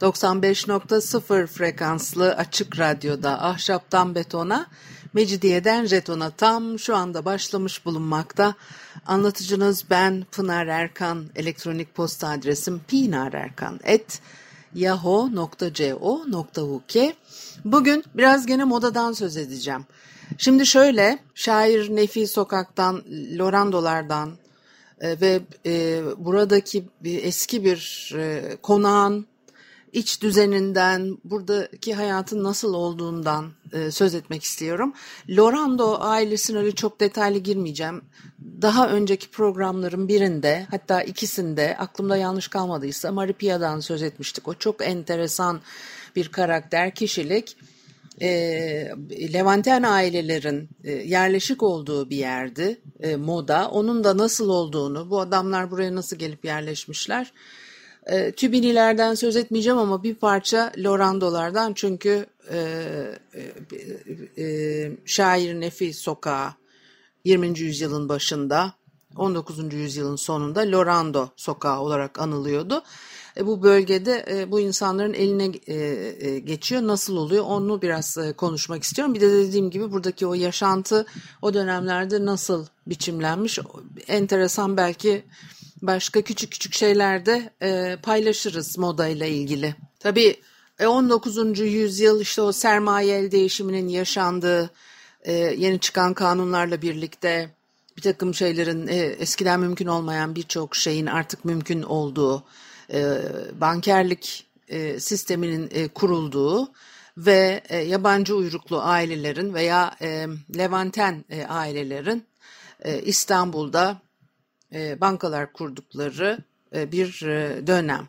95.0 frekanslı açık radyoda ahşaptan betona, mecidiyeden jetona tam şu anda başlamış bulunmakta. Anlatıcınız ben Pınar Erkan, elektronik posta adresim pinarerkan.yahoo.co.uk Bugün biraz gene modadan söz edeceğim. Şimdi şöyle, şair Nefi Sokak'tan, Lorandolardan e, ve e, buradaki bir, eski bir e, konağın iç düzeninden, buradaki hayatın nasıl olduğundan e, söz etmek istiyorum. Lorando ailesine öyle çok detaylı girmeyeceğim. Daha önceki programların birinde hatta ikisinde aklımda yanlış kalmadıysa Maripia'dan söz etmiştik. O çok enteresan bir karakter, kişilik. E, Levanten ailelerin e, yerleşik olduğu bir yerdi e, moda. Onun da nasıl olduğunu, bu adamlar buraya nasıl gelip yerleşmişler e, Tübinilerden söz etmeyeceğim ama bir parça Lorandolardan çünkü e, e, e, şair Nefi Sokağı 20. yüzyılın başında 19. yüzyılın sonunda Lorando Sokağı olarak anılıyordu. E, bu bölgede e, bu insanların eline e, e, geçiyor. Nasıl oluyor onu biraz e, konuşmak istiyorum. Bir de dediğim gibi buradaki o yaşantı o dönemlerde nasıl biçimlenmiş enteresan belki başka küçük küçük şeylerde e, paylaşırız moda ile ilgili. Tabii 19. E, yüzyıl işte o sermaye el değişiminin yaşandığı e, yeni çıkan kanunlarla birlikte bir takım şeylerin e, eskiden mümkün olmayan birçok şeyin artık mümkün olduğu, e, bankerlik e, sisteminin e, kurulduğu ve e, yabancı uyruklu ailelerin veya e, Levanten e, ailelerin e, İstanbul'da e, bankalar kurdukları e, bir e, dönem.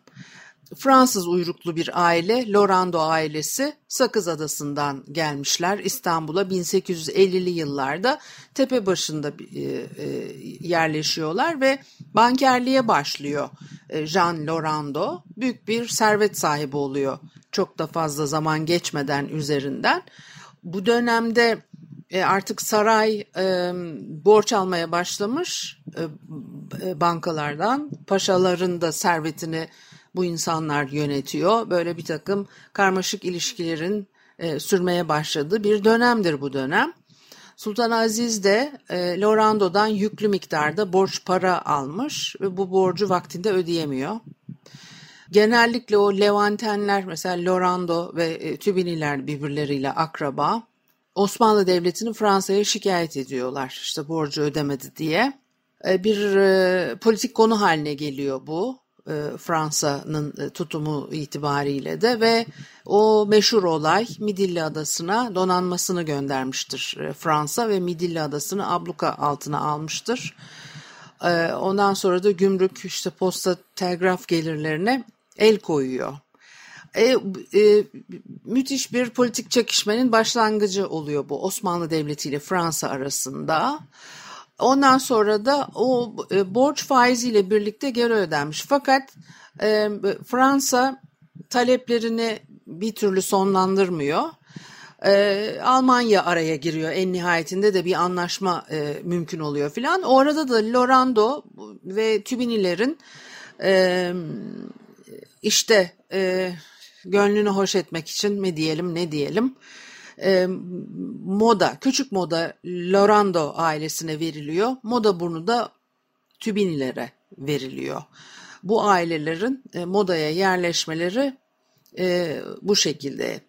Fransız uyruklu bir aile, Lorando ailesi Sakız Adası'ndan gelmişler İstanbul'a 1850'li yıllarda tepe başında yerleşiyorlar ve bankerliğe başlıyor Jean Lorando. Büyük bir servet sahibi oluyor çok da fazla zaman geçmeden üzerinden. Bu dönemde artık saray borç almaya başlamış bankalardan. Paşaların da servetini bu insanlar yönetiyor. Böyle bir takım karmaşık ilişkilerin e, sürmeye başladığı bir dönemdir bu dönem. Sultan Aziz de e, Lorando'dan yüklü miktarda borç para almış ve bu borcu vaktinde ödeyemiyor. Genellikle o Levantenler mesela Lorando ve e, Tübiniler birbirleriyle akraba. Osmanlı Devleti'ni Fransa'ya şikayet ediyorlar işte borcu ödemedi diye. E, bir e, politik konu haline geliyor bu e, Fransa'nın tutumu itibariyle de ve o meşhur olay Midilli Adası'na donanmasını göndermiştir Fransa ve Midilli Adası'nı abluka altına almıştır. Ondan sonra da gümrük işte posta telgraf gelirlerine el koyuyor. E, e, müthiş bir politik çekişmenin başlangıcı oluyor bu Osmanlı Devleti ile Fransa arasında. Ondan sonra da o e, borç faiziyle birlikte geri ödenmiş. Fakat e, Fransa taleplerini bir türlü sonlandırmıyor. E, Almanya araya giriyor en nihayetinde de bir anlaşma e, mümkün oluyor filan. Orada da Lorando ve Tübinilerin e, işte e, gönlünü hoş etmek için mi diyelim ne diyelim e, moda küçük moda Lorando ailesine veriliyor. Moda burnu da Tübinilere veriliyor. Bu ailelerin e, modaya yerleşmeleri e, bu şekilde.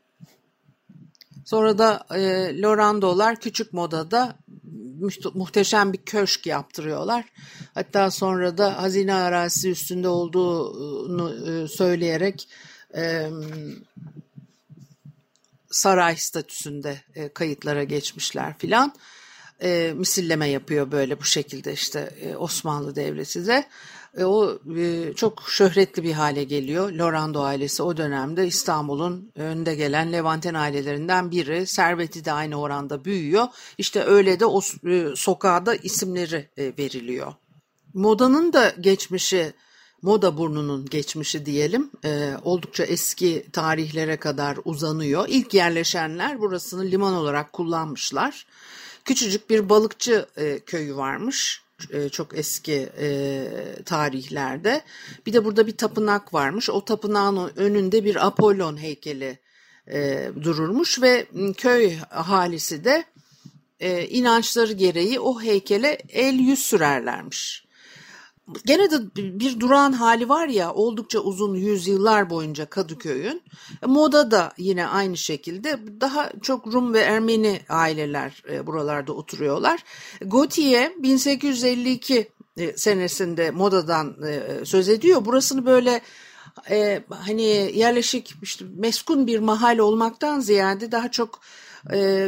Sonra da e, Lorando'lar küçük modada muhteşem bir köşk yaptırıyorlar. Hatta sonra da hazine arazisi üstünde olduğunu e, söyleyerek e, saray statüsünde e, kayıtlara geçmişler filan. e, misilleme yapıyor böyle bu şekilde işte e, Osmanlı Devleti de. E, o e, çok şöhretli bir hale geliyor. Lorando ailesi o dönemde İstanbul'un önde gelen Levanten ailelerinden biri. Serveti de aynı oranda büyüyor. İşte öyle de o e, sokağa da isimleri e, veriliyor. Modanın da geçmişi Moda burnunun geçmişi diyelim e, oldukça eski tarihlere kadar uzanıyor. İlk yerleşenler burasını liman olarak kullanmışlar. Küçücük bir balıkçı e, köyü varmış e, çok eski e, tarihlerde. Bir de burada bir tapınak varmış. O tapınağın önünde bir Apollon heykeli e, dururmuş ve köy ahalisi de e, inançları gereği o heykele el yüz sürerlermiş gene de bir durağan hali var ya oldukça uzun yüzyıllar boyunca Kadıköy'ün. Moda da yine aynı şekilde daha çok Rum ve Ermeni aileler e, buralarda oturuyorlar. Gautier 1852 e, senesinde modadan e, söz ediyor. Burasını böyle e, hani yerleşik işte meskun bir mahalle olmaktan ziyade daha çok e,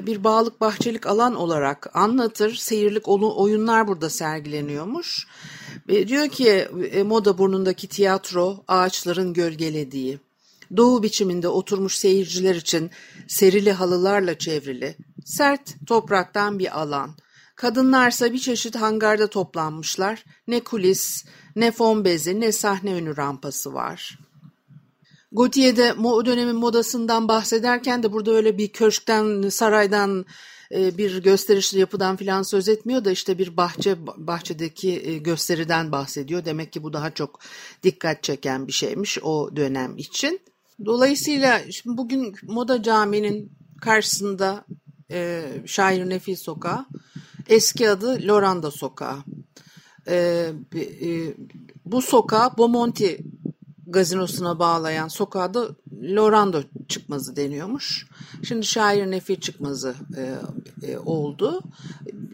bir bağlık bahçelik alan olarak anlatır. Seyirlik oyunlar burada sergileniyormuş. E, diyor ki e, Moda Burnu'ndaki tiyatro ağaçların gölgelediği, doğu biçiminde oturmuş seyirciler için serili halılarla çevrili, sert topraktan bir alan. Kadınlarsa bir çeşit hangarda toplanmışlar. Ne kulis, ne fon bezi, ne sahne önü rampası var. Gautier'de o dönemin modasından bahsederken de burada öyle bir köşkten, saraydan e, bir gösterişli yapıdan filan söz etmiyor da işte bir bahçe bahçedeki e, gösteriden bahsediyor. Demek ki bu daha çok dikkat çeken bir şeymiş o dönem için. Dolayısıyla bugün Moda Camii'nin karşısında e, Şair Nefi Sokağı, eski adı Loranda Sokağı. E, e, bu sokağa Bomonti gazinosuna bağlayan sokağa da Lorando çıkmazı deniyormuş. Şimdi şair Nefi çıkmazı e, e, oldu.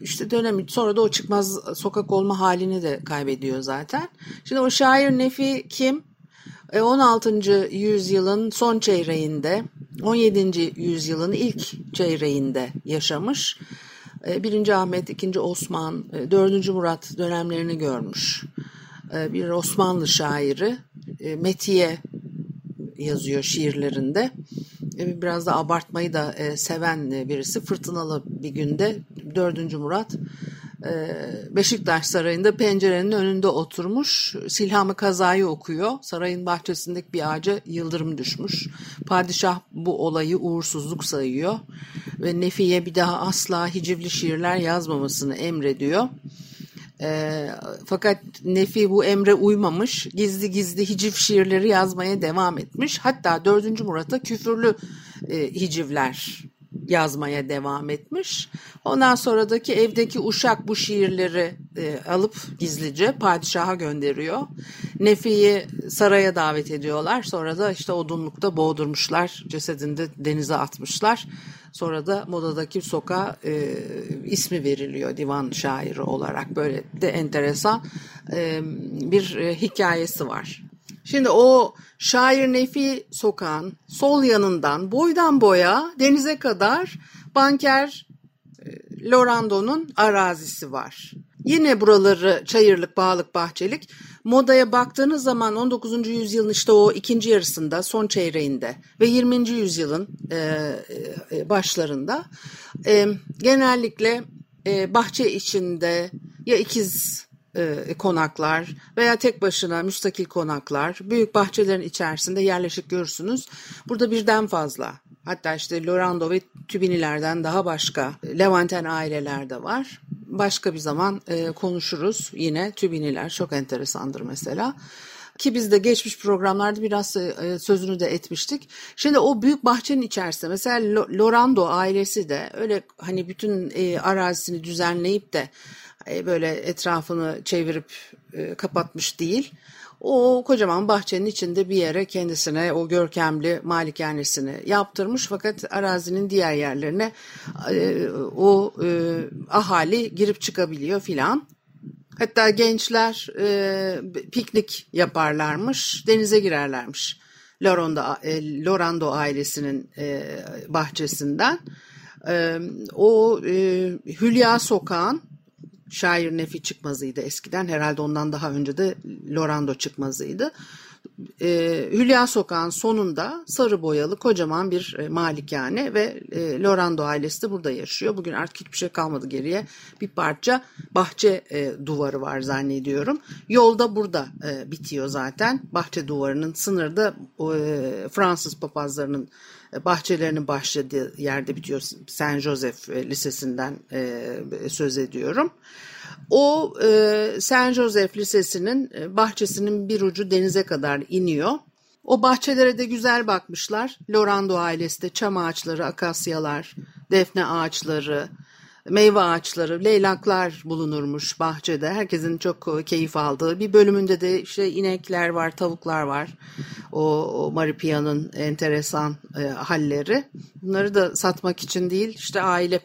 İşte dönem sonra da o çıkmaz sokak olma halini de kaybediyor zaten. Şimdi o şair Nefi kim? E, 16. yüzyılın son çeyreğinde, 17. yüzyılın ilk çeyreğinde yaşamış. E, 1. Ahmet, 2. Osman, e, 4. Murat dönemlerini görmüş. E, bir Osmanlı şairi e, Metiye yazıyor şiirlerinde. E, biraz da abartmayı da seven birisi. Fırtınalı bir günde 4. Murat Beşiktaş Sarayı'nda pencerenin önünde oturmuş. Silhamı kazayı okuyor. Sarayın bahçesindeki bir ağaca yıldırım düşmüş. Padişah bu olayı uğursuzluk sayıyor. Ve Nefi'ye bir daha asla hicivli şiirler yazmamasını emrediyor. E, fakat Nefi bu emre uymamış. Gizli gizli hiciv şiirleri yazmaya devam etmiş. Hatta 4. Murat'a küfürlü e, hicivler yazmaya devam etmiş. Ondan sonradaki evdeki uşak bu şiirleri e, alıp gizlice padişaha gönderiyor. Nefi'yi saraya davet ediyorlar. Sonra da işte odunlukta boğdurmuşlar. Cesedini de denize atmışlar. Sonra da modadaki sokağa e, ismi veriliyor divan şairi olarak. Böyle de enteresan e, bir e, hikayesi var. Şimdi o Şair Nefi sokağın sol yanından boydan boya denize kadar banker e, Lorando'nun arazisi var. Yine buraları çayırlık, bağlık, bahçelik. Modaya baktığınız zaman 19. yüzyılın işte o ikinci yarısında, son çeyreğinde ve 20. yüzyılın e, e, başlarında e, genellikle e, bahçe içinde ya ikiz e, konaklar veya tek başına müstakil konaklar büyük bahçelerin içerisinde yerleşik görürsünüz. Burada birden fazla hatta işte Lorando ve Tübinilerden daha başka Levanten aileler de var. Başka bir zaman e, konuşuruz yine Tübiniler çok enteresandır mesela ki biz de geçmiş programlarda biraz e, sözünü de etmiştik. Şimdi o büyük bahçenin içerisinde mesela Lorando ailesi de öyle hani bütün e, arazisini düzenleyip de e, böyle etrafını çevirip e, kapatmış değil. O kocaman bahçenin içinde bir yere kendisine o görkemli malikanesini yaptırmış fakat arazinin diğer yerlerine e, o ahali girip çıkabiliyor filan. Hatta gençler piknik yaparlarmış, denize girerlermiş. Lorando, Lorando ailesinin bahçesinden. E, o e, Hülya Sokağın şair Nefi çıkmazıydı eskiden. Herhalde ondan daha önce de Lorando çıkmazıydı e, Hülya Sokağı'nın sonunda sarı boyalı kocaman bir e, malikane ve e, Lorando ailesi de burada yaşıyor. Bugün artık hiçbir şey kalmadı geriye. Bir parça bahçe e, duvarı var zannediyorum. Yolda burada e, bitiyor zaten. Bahçe duvarının sınırda e, Fransız papazlarının bahçelerinin başladığı yerde bitiyor. Saint Joseph e, Lisesi'nden e, söz ediyorum. O e, Saint Joseph Lisesi'nin bahçesinin bir ucu denize kadar iniyor. O bahçelere de güzel bakmışlar. Lorando ailesi de çam ağaçları, akasyalar, defne ağaçları, meyve ağaçları, leylaklar bulunurmuş bahçede. Herkesin çok keyif aldığı. Bir bölümünde de işte inekler var, tavuklar var. O, o Maripia'nın enteresan e, halleri. Bunları da satmak için değil, işte aile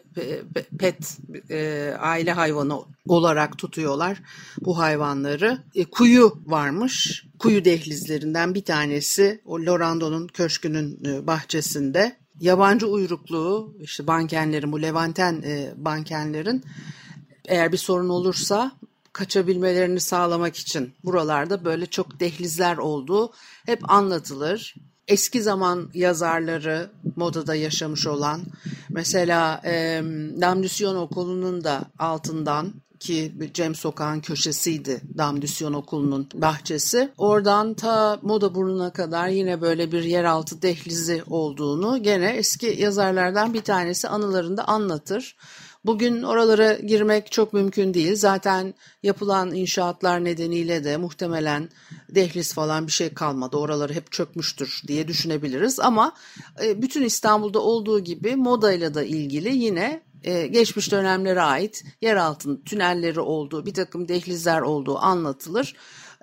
pet, e, aile hayvanı olarak tutuyorlar bu hayvanları. E, kuyu varmış. Kuyu dehlizlerinden bir tanesi o Lorando'nun köşkünün e, bahçesinde yabancı uyrukluğu işte bankenlerin bu Levanten e, bankenlerin eğer bir sorun olursa kaçabilmelerini sağlamak için buralarda böyle çok dehlizler olduğu hep anlatılır. Eski zaman yazarları modada yaşamış olan mesela e, Damdüsyon Okulu'nun da altından ki Cem Sokağın köşesiydi Damdüsyon Okulu'nun bahçesi. Oradan ta Moda Burnu'na kadar yine böyle bir yeraltı dehlizi olduğunu gene eski yazarlardan bir tanesi anılarında anlatır. Bugün oralara girmek çok mümkün değil. Zaten yapılan inşaatlar nedeniyle de muhtemelen dehliz falan bir şey kalmadı. Oraları hep çökmüştür diye düşünebiliriz. Ama e, bütün İstanbul'da olduğu gibi modayla da ilgili yine e, geçmiş dönemlere ait yer altın tünelleri olduğu, bir takım dehlizler olduğu anlatılır.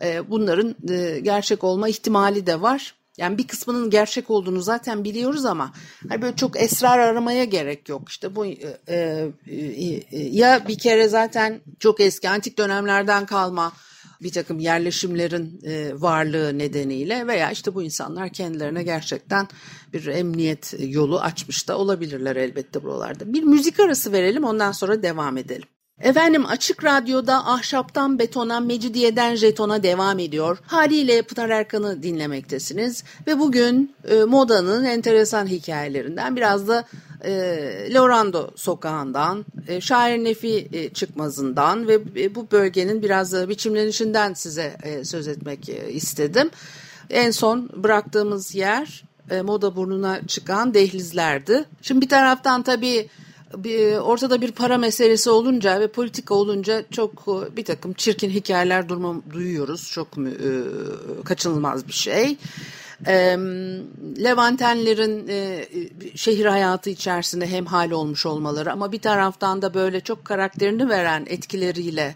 E, bunların e, gerçek olma ihtimali de var. Yani bir kısmının gerçek olduğunu zaten biliyoruz ama hani böyle çok esrar aramaya gerek yok. İşte bu e, e, ya bir kere zaten çok eski antik dönemlerden kalma bir takım yerleşimlerin e, varlığı nedeniyle veya işte bu insanlar kendilerine gerçekten bir emniyet yolu açmış da olabilirler elbette buralarda. Bir müzik arası verelim ondan sonra devam edelim. Efendim Açık Radyo'da ahşaptan betona, mecidiyeden jetona devam ediyor. Haliyle Pınar Erkan'ı dinlemektesiniz. Ve bugün e, modanın enteresan hikayelerinden biraz da e, Lorando sokağından, e, Şair Nefi e, çıkmazından ve e, bu bölgenin biraz da biçimlenişinden size e, söz etmek e, istedim. En son bıraktığımız yer e, moda burnuna çıkan dehlizlerdi. Şimdi bir taraftan tabii ortada bir para meselesi olunca ve politika olunca çok e, bir takım çirkin hikayeler durma, duyuyoruz. Çok e, kaçınılmaz bir şey. E, Levantenlerin e, şehir hayatı içerisinde hemhal olmuş olmaları ama bir taraftan da böyle çok karakterini veren etkileriyle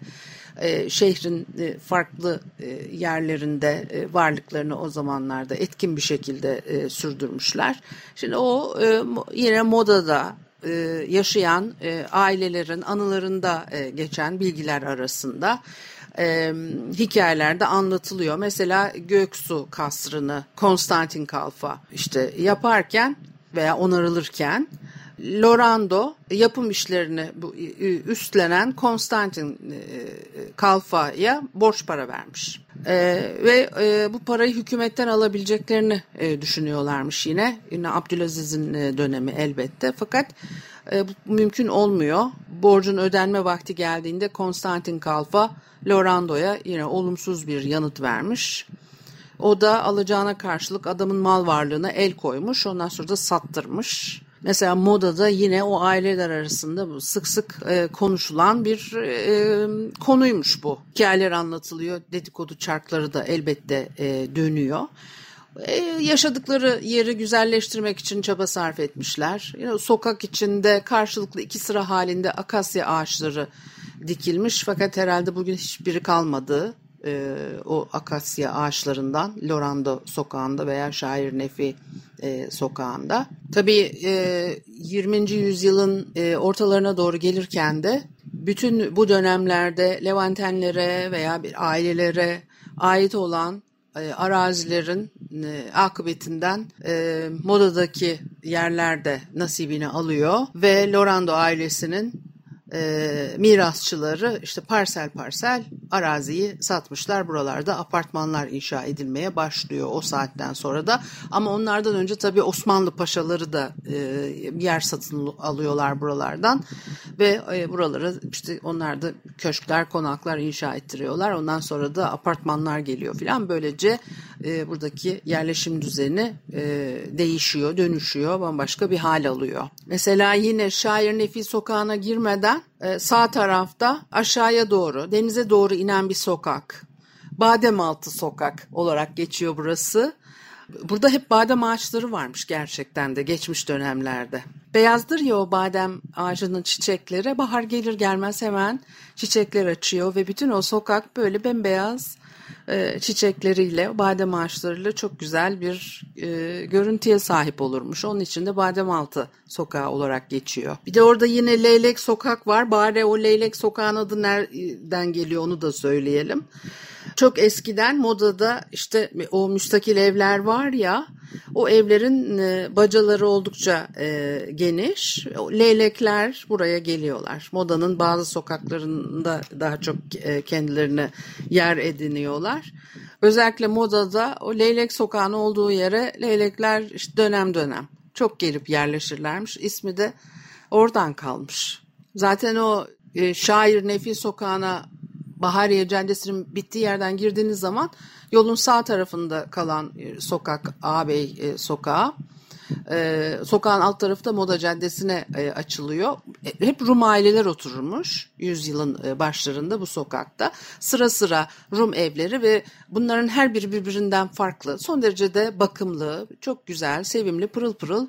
e, şehrin e, farklı e, yerlerinde e, varlıklarını o zamanlarda etkin bir şekilde e, sürdürmüşler. Şimdi o e, yine modada e, yaşayan e, ailelerin anılarında e, geçen bilgiler arasında hikayelerde anlatılıyor. Mesela Göksu kasrını Konstantin Kalfa işte yaparken veya onarılırken Lorando yapım işlerini üstlenen Konstantin Kalfa'ya borç para vermiş. ve bu parayı hükümetten alabileceklerini düşünüyorlarmış yine. Yine Abdülaziz'in dönemi elbette. Fakat bu mümkün olmuyor. Borcun ödenme vakti geldiğinde Konstantin Kalfa Lorando'ya yine olumsuz bir yanıt vermiş. O da alacağına karşılık adamın mal varlığına el koymuş. Ondan sonra da sattırmış. Mesela modada yine o aileler arasında sık sık e, konuşulan bir e, konuymuş bu. Hikayeler anlatılıyor, dedikodu çarkları da elbette e, dönüyor. E, yaşadıkları yeri güzelleştirmek için çaba sarf etmişler. You sokak içinde karşılıklı iki sıra halinde akasya ağaçları dikilmiş fakat herhalde bugün hiçbiri kalmadı e, o akasya ağaçlarından Lorando sokağında veya Şair Nefi e, sokağında. Tabii e, 20. yüzyılın e, ortalarına doğru gelirken de bütün bu dönemlerde Levantenlere veya bir ailelere ait olan e, arazilerin e, akıbetinden e, modadaki yerlerde nasibini alıyor ve Lorando ailesinin e, mirasçıları işte parsel parsel araziyi satmışlar. Buralarda apartmanlar inşa edilmeye başlıyor o saatten sonra da. Ama onlardan önce tabii Osmanlı paşaları da e, yer satın alıyorlar buralardan ve e, buralara işte onlar da köşkler, konaklar inşa ettiriyorlar. Ondan sonra da apartmanlar geliyor filan. Böylece e, buradaki yerleşim düzeni e, değişiyor, dönüşüyor, bambaşka bir hal alıyor. Mesela yine Şair Nefi sokağına girmeden e, sağ tarafta aşağıya doğru, denize doğru inen bir sokak. Bademaltı sokak olarak geçiyor burası. Burada hep badem ağaçları varmış gerçekten de geçmiş dönemlerde. Beyazdır ya o badem ağacının çiçekleri. Bahar gelir gelmez hemen çiçekler açıyor ve bütün o sokak böyle bembeyaz e, çiçekleriyle, badem ağaçlarıyla çok güzel bir e, görüntüye sahip olurmuş. Onun için de Bademaltı sokağı olarak geçiyor. Bir de orada yine Leylek Sokak var. Bari o Leylek Sokağın adı nereden geliyor onu da söyleyelim. Çok eskiden modada işte o müstakil evler var ya o evlerin e, bacaları oldukça e, geniş. Leylekler buraya geliyorlar. Modanın bazı sokaklarında daha çok e, kendilerine yer ediniyorlar. Özellikle modada o leylek sokağın olduğu yere leylekler işte dönem dönem çok gelip yerleşirlermiş. İsmi de oradan kalmış. Zaten o e, şair Nefi sokağına Bahariye Caddesi'nin bittiği yerden girdiğiniz zaman yolun sağ tarafında kalan e, sokak Ağabey sokağı. Ee, sokağın alt tarafı da Moda Caddesi'ne e, açılıyor. E, hep Rum aileler oturmuş yüzyılın e, başlarında bu sokakta. Sıra sıra Rum evleri ve bunların her biri birbirinden farklı. Son derece de bakımlı, çok güzel, sevimli, pırıl pırıl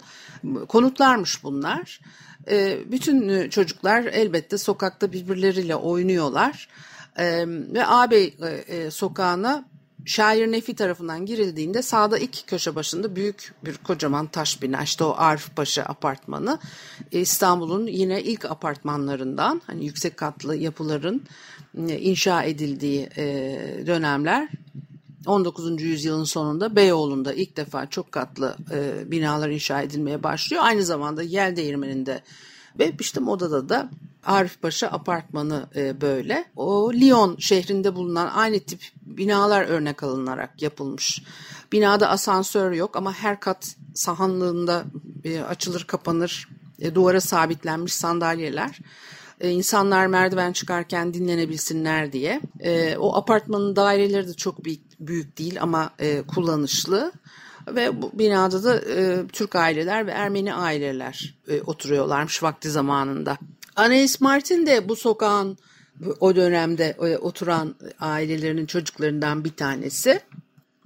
konutlarmış bunlar. E, bütün çocuklar elbette sokakta birbirleriyle oynuyorlar. E, ve ağabey e, e, sokağına Şair Nefi tarafından girildiğinde sağda ilk köşe başında büyük bir kocaman taş bina işte o Arif Paşa apartmanı e, İstanbul'un yine ilk apartmanlarından hani yüksek katlı yapıların e, inşa edildiği e, dönemler 19. yüzyılın sonunda Beyoğlu'nda ilk defa çok katlı binalar inşa edilmeye başlıyor. Aynı zamanda Yel Değirmeni'nde ve işte modada da Arif Paşa apartmanı e, böyle. O Lyon şehrinde bulunan aynı tip binalar örnek alınarak yapılmış. Binada asansör yok ama her kat sahanlığında e, açılır kapanır e, duvara sabitlenmiş sandalyeler. E, insanlar merdiven çıkarken dinlenebilsinler diye. O apartmanın daireleri de çok büyük, değil ama kullanışlı. Ve bu binada da e, Türk aileler ve Ermeni aileler e, oturuyorlarmış vakti zamanında. Anais Martin de bu sokağın o dönemde e, oturan ailelerinin çocuklarından bir tanesi.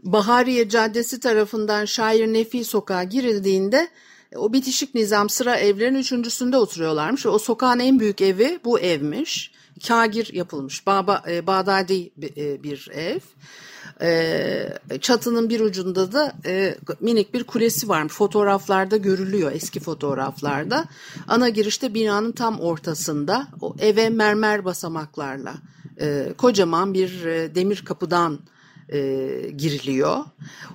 Bahariye Caddesi tarafından Şair Nefi Sokağı girildiğinde o bitişik nizam sıra evlerin üçüncüsünde oturuyorlarmış. O sokağın en büyük evi bu evmiş. Kagir yapılmış. Baba, e, Bağdadi bir ev. E, çatının bir ucunda da e, minik bir kulesi varmış. Fotoğraflarda görülüyor eski fotoğraflarda. Ana girişte binanın tam ortasında o eve mermer basamaklarla e, kocaman bir e, demir kapıdan e, giriliyor.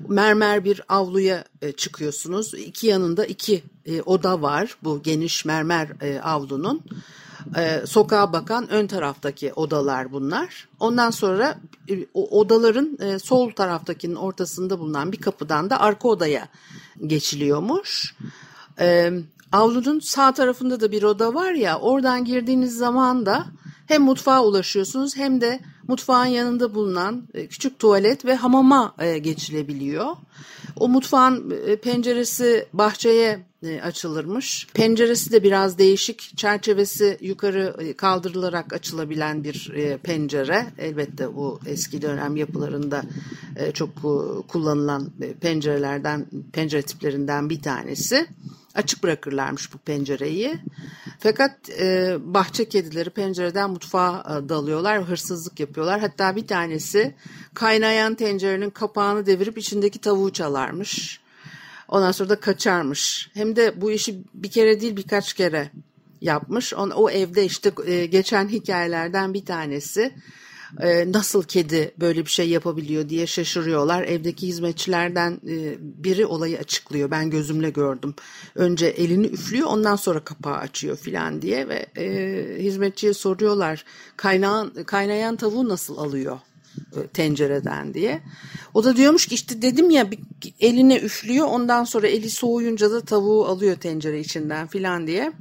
Mermer bir avluya e, çıkıyorsunuz. İki yanında iki e, oda var bu geniş mermer e, avlunun e, sokağa bakan ön taraftaki odalar bunlar. Ondan sonra e, odaların e, sol taraftakinin ortasında bulunan bir kapıdan da arka odaya geçiliyormuş. E, avlunun sağ tarafında da bir oda var ya oradan girdiğiniz zaman da hem mutfağa ulaşıyorsunuz hem de mutfağın yanında bulunan e, küçük tuvalet ve hamama e, geçilebiliyor. O mutfağın e, penceresi bahçeye açılırmış. Penceresi de biraz değişik. Çerçevesi yukarı kaldırılarak açılabilen bir pencere. Elbette bu eski dönem yapılarında çok kullanılan pencerelerden, pencere tiplerinden bir tanesi açık bırakırlarmış bu pencereyi. Fakat e, bahçe kedileri pencereden mutfağa e, dalıyorlar, hırsızlık yapıyorlar. Hatta bir tanesi kaynayan tencerenin kapağını devirip içindeki tavuğu çalarmış. Ondan sonra da kaçarmış. Hem de bu işi bir kere değil birkaç kere yapmış. O, o evde işte e, geçen hikayelerden bir tanesi. E, nasıl kedi böyle bir şey yapabiliyor diye şaşırıyorlar. Evdeki hizmetçilerden e, biri olayı açıklıyor. Ben gözümle gördüm. Önce elini üflüyor ondan sonra kapağı açıyor filan diye ve e, hizmetçiye soruyorlar kaynağın, kaynayan tavuğu nasıl alıyor? E, tencereden diye. O da diyormuş ki işte dedim ya eline üflüyor ondan sonra eli soğuyunca da tavuğu alıyor tencere içinden filan diye.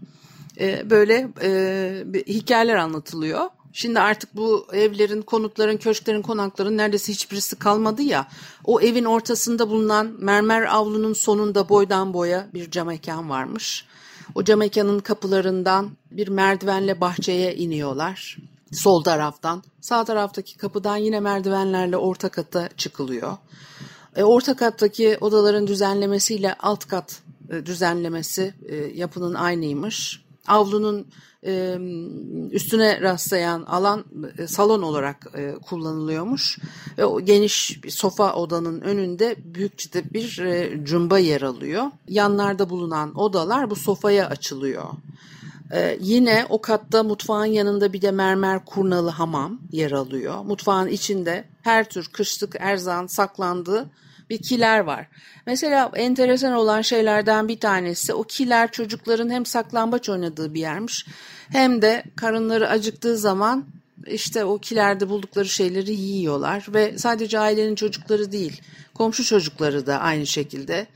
E, böyle e, hikayeler anlatılıyor. Şimdi artık bu evlerin, konutların, köşklerin, konakların neredeyse hiçbirisi kalmadı ya. O evin ortasında bulunan mermer avlunun sonunda boydan boya bir cam mekan varmış. O cam mekanın kapılarından bir merdivenle bahçeye iniyorlar sol taraftan. Sağ taraftaki kapıdan yine merdivenlerle orta kata çıkılıyor. E, orta kattaki odaların düzenlemesiyle alt kat e, düzenlemesi e, yapının aynıymış. Avlunun e, üstüne rastlayan alan e, salon olarak e, kullanılıyormuş. Ve o geniş bir sofa odanın önünde büyükçe bir e, cumba yer alıyor. Yanlarda bulunan odalar bu sofaya açılıyor. Ee, yine o katta mutfağın yanında bir de mermer kurnalı hamam yer alıyor. Mutfağın içinde her tür kışlık erzan saklandığı bir kiler var. Mesela enteresan olan şeylerden bir tanesi o kiler çocukların hem saklambaç oynadığı bir yermiş hem de karınları acıktığı zaman işte o kilerde buldukları şeyleri yiyorlar ve sadece ailenin çocukları değil komşu çocukları da aynı şekilde.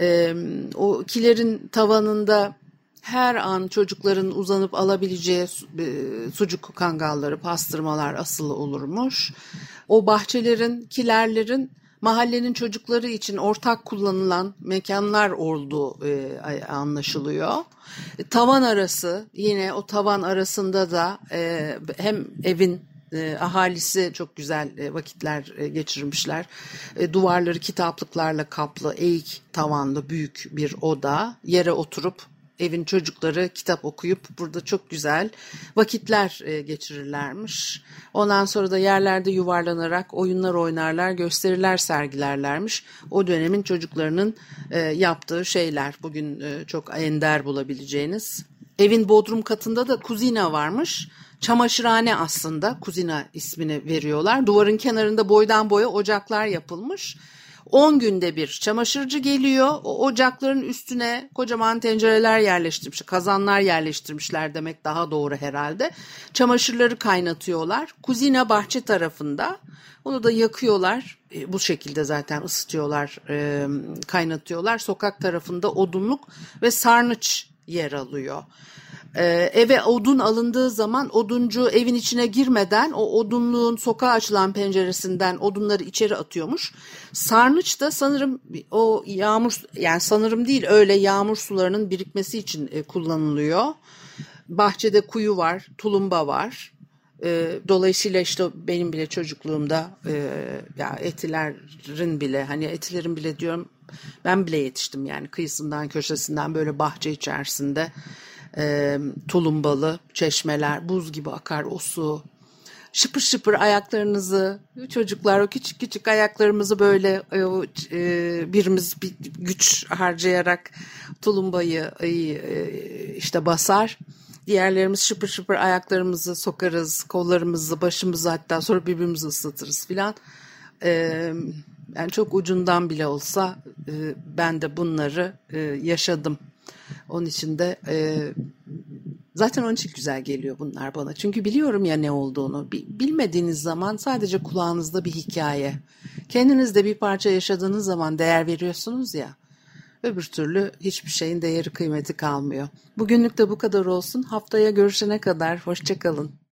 Ee, o kilerin tavanında her an çocukların uzanıp alabileceği e, sucuk kangalları, pastırmalar asılı olurmuş. O bahçelerin, kilerlerin mahallenin çocukları için ortak kullanılan mekanlar olduğu e, anlaşılıyor. E, tavan arası yine o tavan arasında da e, hem evin e, ahalisi çok güzel e, vakitler e, geçirmişler. E, duvarları kitaplıklarla kaplı, eğik tavanlı büyük bir oda. Yere oturup evin çocukları kitap okuyup burada çok güzel vakitler e, geçirirlermiş. Ondan sonra da yerlerde yuvarlanarak oyunlar oynarlar, gösteriler sergilerlermiş. O dönemin çocuklarının e, yaptığı şeyler bugün e, çok ender bulabileceğiniz. Evin bodrum katında da kuzina varmış. Çamaşırhane aslında kuzina ismini veriyorlar. Duvarın kenarında boydan boya ocaklar yapılmış 10 günde bir çamaşırcı geliyor. O ocakların üstüne kocaman tencereler yerleştirmiş, kazanlar yerleştirmişler demek daha doğru herhalde. Çamaşırları kaynatıyorlar. Kuzina bahçe tarafında. Onu da yakıyorlar. E, bu şekilde zaten ısıtıyorlar, e, kaynatıyorlar. Sokak tarafında odunluk ve sarnıç yer alıyor. Ee, eve odun alındığı zaman oduncu evin içine girmeden o odunluğun sokağa açılan penceresinden odunları içeri atıyormuş. Sarnıç da sanırım o yağmur yani sanırım değil öyle yağmur sularının birikmesi için e, kullanılıyor. Bahçede kuyu var, tulumba var. E, dolayısıyla işte benim bile çocukluğumda e, ya etilerin bile hani etilerin bile diyorum ben bile yetiştim yani kıyısından köşesinden böyle bahçe içerisinde e, tulumbalı çeşmeler, buz gibi akar o su. Şıpır şıpır ayaklarınızı, çocuklar o küçük küçük ayaklarımızı böyle e, birimiz bir güç harcayarak tulumbayı e, işte basar. Diğerlerimiz şıpır şıpır ayaklarımızı sokarız, kollarımızı, başımızı hatta sonra birbirimizi ıslatırız filan. E, yani çok ucundan bile olsa e, ben de bunları e, yaşadım. Onun için de e, zaten onun için güzel geliyor bunlar bana. Çünkü biliyorum ya ne olduğunu. Bilmediğiniz zaman sadece kulağınızda bir hikaye. Kendiniz de bir parça yaşadığınız zaman değer veriyorsunuz ya. Öbür türlü hiçbir şeyin değeri kıymeti kalmıyor. Bugünlük de bu kadar olsun. Haftaya görüşene kadar hoşçakalın.